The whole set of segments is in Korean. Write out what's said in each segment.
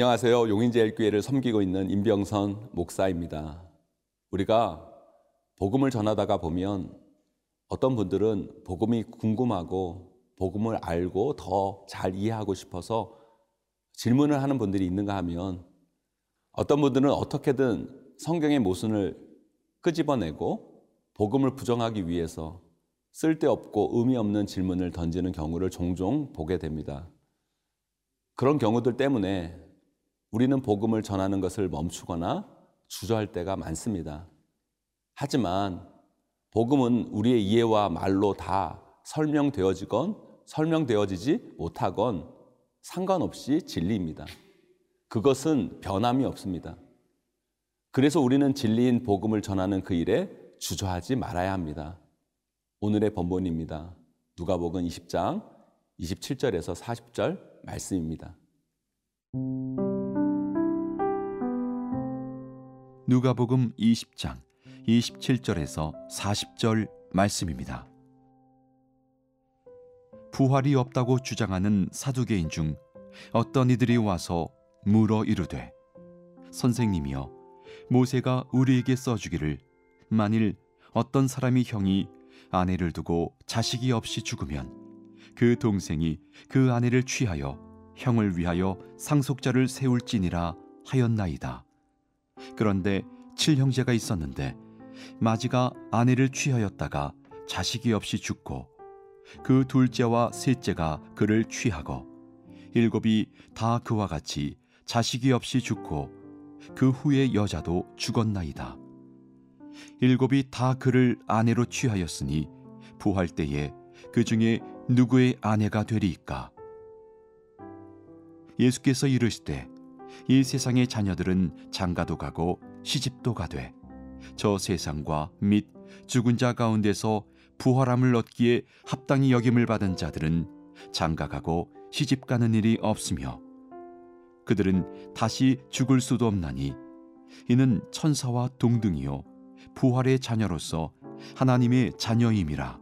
안녕하세요. 용인제일교회를 섬기고 있는 임병선 목사입니다. 우리가 복음을 전하다가 보면 어떤 분들은 복음이 궁금하고 복음을 알고 더 잘 이해하고 싶어서 질문을 하는 분들이 있는가 하면 어떤 분들은 어떻게든 성경의 모순을 끄집어내고 복음을 부정하기 위해서 쓸데없고 의미 없는 질문을 던지는 경우를 종종 보게 됩니다. 그런 경우들 때문에 우리는 복음을 전하는 것을 멈추거나 주저할 때가 많습니다. 하지만 복음은 우리의 이해와 말로 다 설명되어지건 설명되어지지 못하건 상관없이 진리입니다. 그것은 변함이 없습니다. 그래서 우리는 진리인 복음을 전하는 그 일에 주저하지 말아야 합니다. 오늘의 본문입니다. 누가복음 20장 27절에서 40절 말씀입니다. 누가복음 20장 27절에서 40절 말씀입니다. 부활이 없다고 주장하는 사두개인 중 어떤 이들이 와서 물어 이르되 선생님이여 모세가 우리에게 써주기를 만일 어떤 사람이 형이 아내를 두고 자식이 없이 죽으면 그 동생이 그 아내를 취하여 형을 위하여 상속자를 세울지니라 하였나이다. 그런데 칠형제가 있었는데 마지가 아내를 취하였다가 자식이 없이 죽고 그 둘째와 셋째가 그를 취하고 일곱이 다 그와 같이 자식이 없이 죽고 그 후에 여자도 죽었나이다. 일곱이 다 그를 아내로 취하였으니 부활 때에 그 중에 누구의 아내가 되리이까? 예수께서 이르시되 이 세상의 자녀들은 장가도 가고 시집도 가되 저 세상과 및 죽은 자 가운데서 부활함을 얻기에 합당히 여김을 받은 자들은 장가가고 시집 가는 일이 없으며 그들은 다시 죽을 수도 없나니 이는 천사와 동등이요 부활의 자녀로서 하나님의 자녀임이라.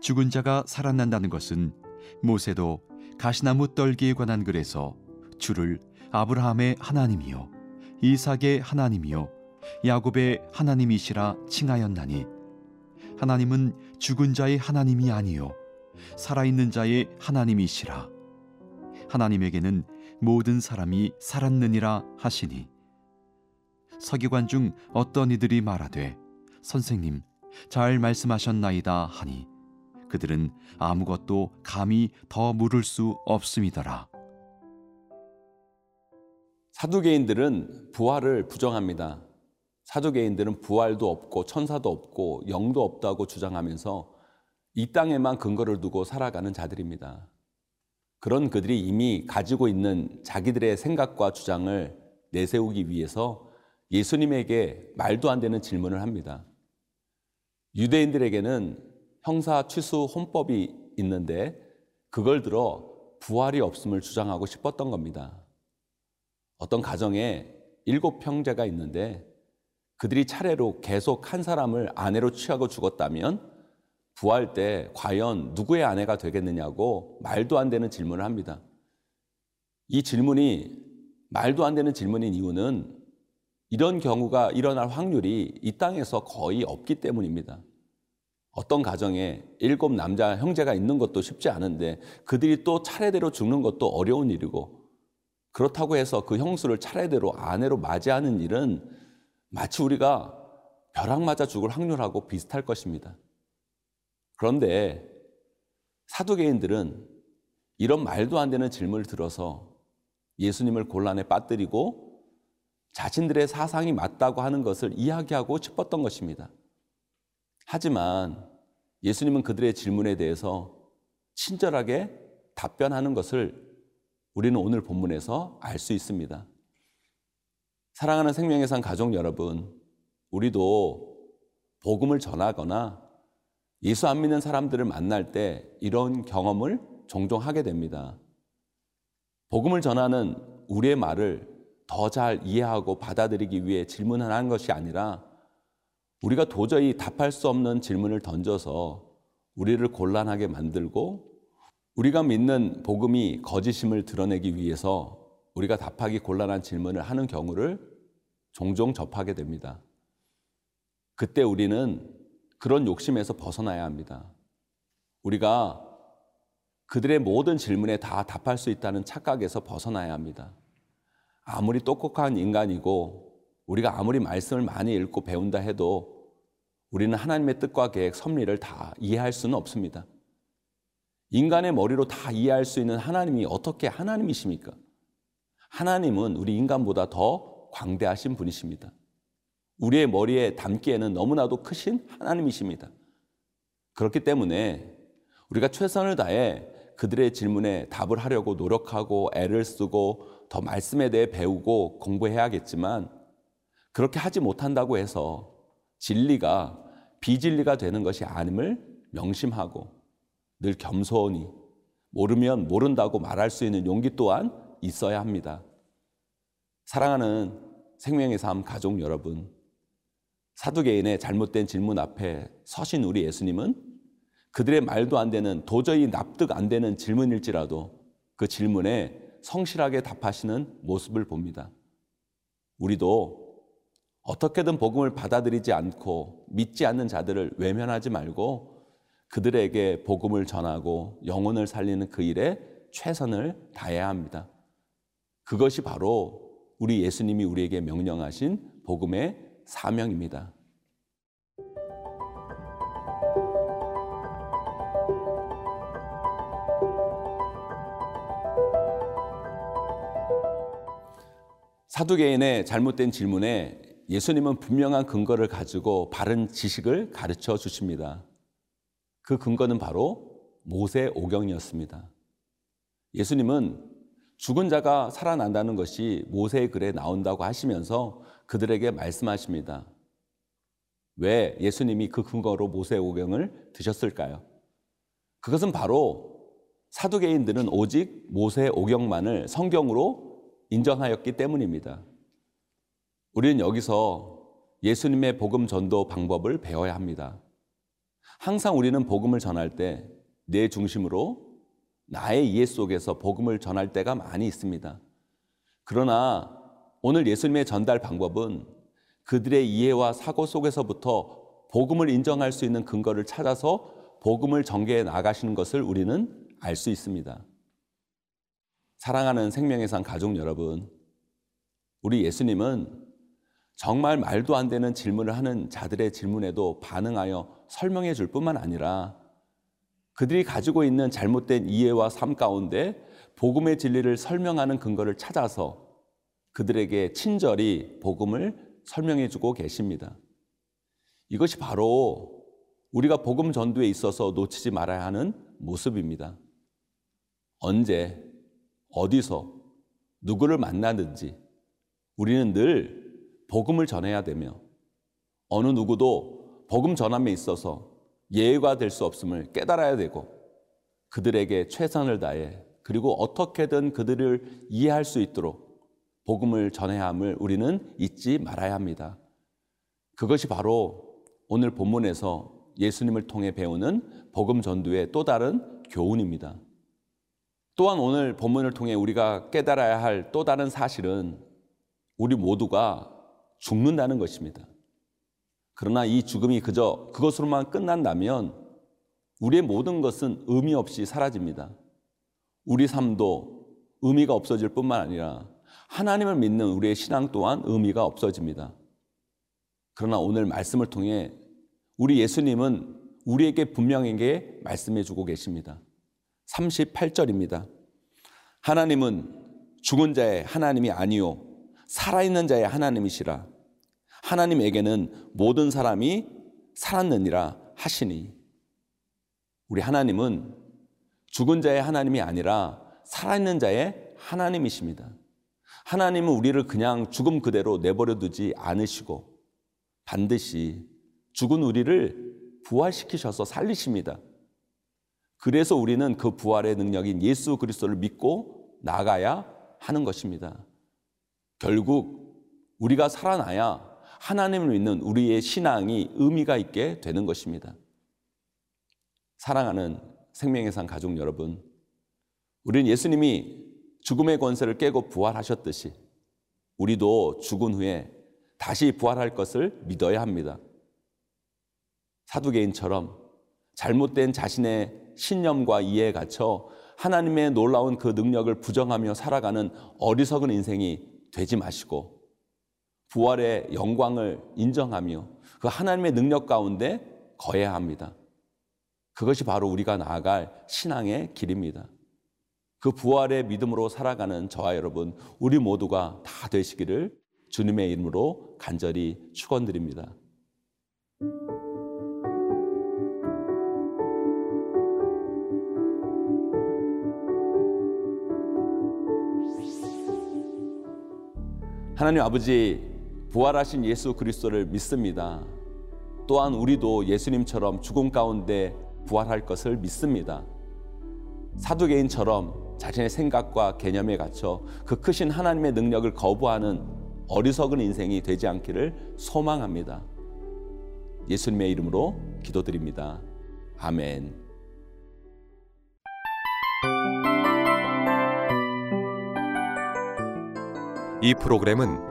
죽은 자가 살아난다는 것은 모세도 가시나무 떨기에 관한 글에서 주를 아브라함의 하나님이요 이삭의 하나님이요 야곱의 하나님이시라 칭하였나니 하나님은 죽은 자의 하나님이 아니요 살아있는 자의 하나님이시라. 하나님에게는 모든 사람이 살았느니라 하시니. 서기관 중 어떤 이들이 말하되 선생님 잘 말씀하셨나이다 하니 그들은 아무것도 감히 더 물을 수 없음이더라 사두개인들은 부활을 부정합니다. 사두개인들은 부활도 없고 천사도 없고 영도 없다고 주장하면서 이 땅에만 근거를 두고 살아가는 자들입니다. 그런 그들이 이미 가지고 있는 자기들의 생각과 주장을 내세우기 위해서 예수님에게 말도 안 되는 질문을 합니다. 유대인들에게는 형사 취수 혼법이 있는데 그걸 들어 부활이 없음을 주장하고 싶었던 겁니다. 어떤 가정에 일곱 형제가 있는데 그들이 차례로 계속 한 사람을 아내로 취하고 죽었다면 부활 때 과연 누구의 아내가 되겠느냐고 말도 안 되는 질문을 합니다. 이 질문이 말도 안 되는 질문인 이유는 이런 경우가 일어날 확률이 이 땅에서 거의 없기 때문입니다. 어떤 가정에 일곱 남자 형제가 있는 것도 쉽지 않은데 그들이 또 차례대로 죽는 것도 어려운 일이고 그렇다고 해서 그 형수를 차례대로 아내로 맞이하는 일은 마치 우리가 벼락 맞아 죽을 확률하고 비슷할 것입니다. 그런데 사두개인들은 이런 말도 안 되는 질문을 들어서 예수님을 곤란에 빠뜨리고 자신들의 사상이 맞다고 하는 것을 이야기하고 싶었던 것입니다. 하지만 예수님은 그들의 질문에 대해서 친절하게 답변하는 것을 우리는 오늘 본문에서 알 수 있습니다. 사랑하는 생명의 산 가족 여러분, 우리도 복음을 전하거나 예수 안 믿는 사람들을 만날 때 이런 경험을 종종 하게 됩니다. 복음을 전하는 우리의 말을 더 잘 이해하고 받아들이기 위해 질문을 한 것이 아니라 우리가 도저히 답할 수 없는 질문을 던져서 우리를 곤란하게 만들고 우리가 믿는 복음이 거짓임을 드러내기 위해서 우리가 답하기 곤란한 질문을 하는 경우를 종종 접하게 됩니다. 그때 우리는 그런 욕심에서 벗어나야 합니다. 우리가 그들의 모든 질문에 다 답할 수 있다는 착각에서 벗어나야 합니다. 아무리 똑똑한 인간이고 우리가 아무리 말씀을 많이 읽고 배운다 해도 우리는 하나님의 뜻과 계획, 섭리를 다 이해할 수는 없습니다. 인간의 머리로 다 이해할 수 있는 하나님이 어떻게 하나님이십니까? 하나님은 우리 인간보다 더 광대하신 분이십니다. 우리의 머리에 담기에는 너무나도 크신 하나님이십니다. 그렇기 때문에 우리가 최선을 다해 그들의 질문에 답을 하려고 노력하고 애를 쓰고 더 말씀에 대해 배우고 공부해야겠지만 그렇게 하지 못한다고 해서 진리가 비진리가 되는 것이 아님을 명심하고 늘 겸손히 모르면 모른다고 말할 수 있는 용기 또한 있어야 합니다. 사랑하는 생명의 삶 가족 여러분, 사두개인의 잘못된 질문 앞에 서신 우리 예수님은 그들의 말도 안 되는 도저히 납득 안 되는 질문일지라도 그 질문에 성실하게 답하시는 모습을 봅니다. 우리도 어떻게든 복음을 받아들이지 않고 믿지 않는 자들을 외면하지 말고 그들에게 복음을 전하고 영혼을 살리는 그 일에 최선을 다해야 합니다. 그것이 바로 우리 예수님이 우리에게 명령하신 복음의 사명입니다. 사두개인의 잘못된 질문에 예수님은 분명한 근거를 가지고 바른 지식을 가르쳐 주십니다. 그 근거는 바로 모세 오경이었습니다. 예수님은 죽은 자가 살아난다는 것이 모세의 글에 나온다고 하시면서 그들에게 말씀하십니다. 왜 예수님이 그 근거로 모세 오경을 드셨을까요? 그것은 바로 사두개인들은 오직 모세 오경만을 성경으로 인정하였기 때문입니다. 우리는 여기서 예수님의 복음 전도 방법을 배워야 합니다. 항상 우리는 복음을 전할 때 내 중심으로 나의 이해 속에서 복음을 전할 때가 많이 있습니다. 그러나 오늘 예수님의 전달 방법은 그들의 이해와 사고 속에서부터 복음을 인정할 수 있는 근거를 찾아서 복음을 전개해 나가시는 것을 우리는 알 수 있습니다. 사랑하는 생명의 산 가족 여러분, 우리 예수님은 정말 말도 안 되는 질문을 하는 자들의 질문에도 반응하여 설명해 줄 뿐만 아니라 그들이 가지고 있는 잘못된 이해와 삶 가운데 복음의 진리를 설명하는 근거를 찾아서 그들에게 친절히 복음을 설명해 주고 계십니다. 이것이 바로 우리가 복음 전도에 있어서 놓치지 말아야 하는 모습입니다. 언제, 어디서, 누구를 만나든지 우리는 늘 복음을 전해야 되며 어느 누구도 복음 전함에 있어서 예외가 될 수 없음을 깨달아야 되고 그들에게 최선을 다해 그리고 어떻게든 그들을 이해할 수 있도록 복음을 전해야 함을 우리는 잊지 말아야 합니다. 그것이 바로 오늘 본문에서 예수님을 통해 배우는 복음 전도의 또 다른 교훈입니다. 또한 오늘 본문을 통해 우리가 깨달아야 할 또 다른 사실은 우리 모두가 죽는다는 것입니다. 그러나 이 죽음이 그저 그것으로만 끝난다면 우리의 모든 것은 의미 없이 사라집니다. 우리 삶도 의미가 없어질 뿐만 아니라 하나님을 믿는 우리의 신앙 또한 의미가 없어집니다. 그러나 오늘 말씀을 통해 우리 예수님은 우리에게 분명하게 말씀해 주고 계십니다. 38절입니다. 하나님은 죽은 자의 하나님이 아니요 살아있는 자의 하나님이시라. 하나님에게는 모든 사람이 살았느니라 하시니. 우리 하나님은 죽은 자의 하나님이 아니라 살아있는 자의 하나님이십니다. 하나님은 우리를 그냥 죽음 그대로 내버려 두지 않으시고 반드시 죽은 우리를 부활시키셔서 살리십니다. 그래서 우리는 그 부활의 능력인 예수 그리스도를 믿고 나가야 하는 것입니다. 결국 우리가 살아나야 하나님을 믿는 우리의 신앙이 의미가 있게 되는 것입니다. 사랑하는 생명의 산 가족 여러분, 우리는 예수님이 죽음의 권세를 깨고 부활하셨듯이 우리도 죽은 후에 다시 부활할 것을 믿어야 합니다. 사두개인처럼 잘못된 자신의 신념과 이해에 갇혀 하나님의 놀라운 그 능력을 부정하며 살아가는 어리석은 인생이 되지 마시고 부활의 영광을 인정하며 그 하나님의 능력 가운데 거해야 합니다. 그것이 바로 우리가 나아갈 신앙의 길입니다. 그 부활의 믿음으로 살아가는 저와 여러분, 우리 모두가 다 되시기를 주님의 이름으로 간절히 축원드립니다. 하나님 아버지 부활하신 예수 그리스도를 믿습니다. 또한 우리도 예수님처럼 죽음 가운데 부활할 것을 믿습니다. 사두개인처럼 자신의 생각과 개념에 갇혀 그 크신 하나님의 능력을 거부하는 어리석은 인생이 되지 않기를 소망합니다. 예수님의 이름으로 기도드립니다. 아멘. 이 프로그램은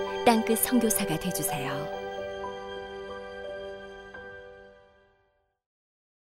땅끝 성교사가 되주세요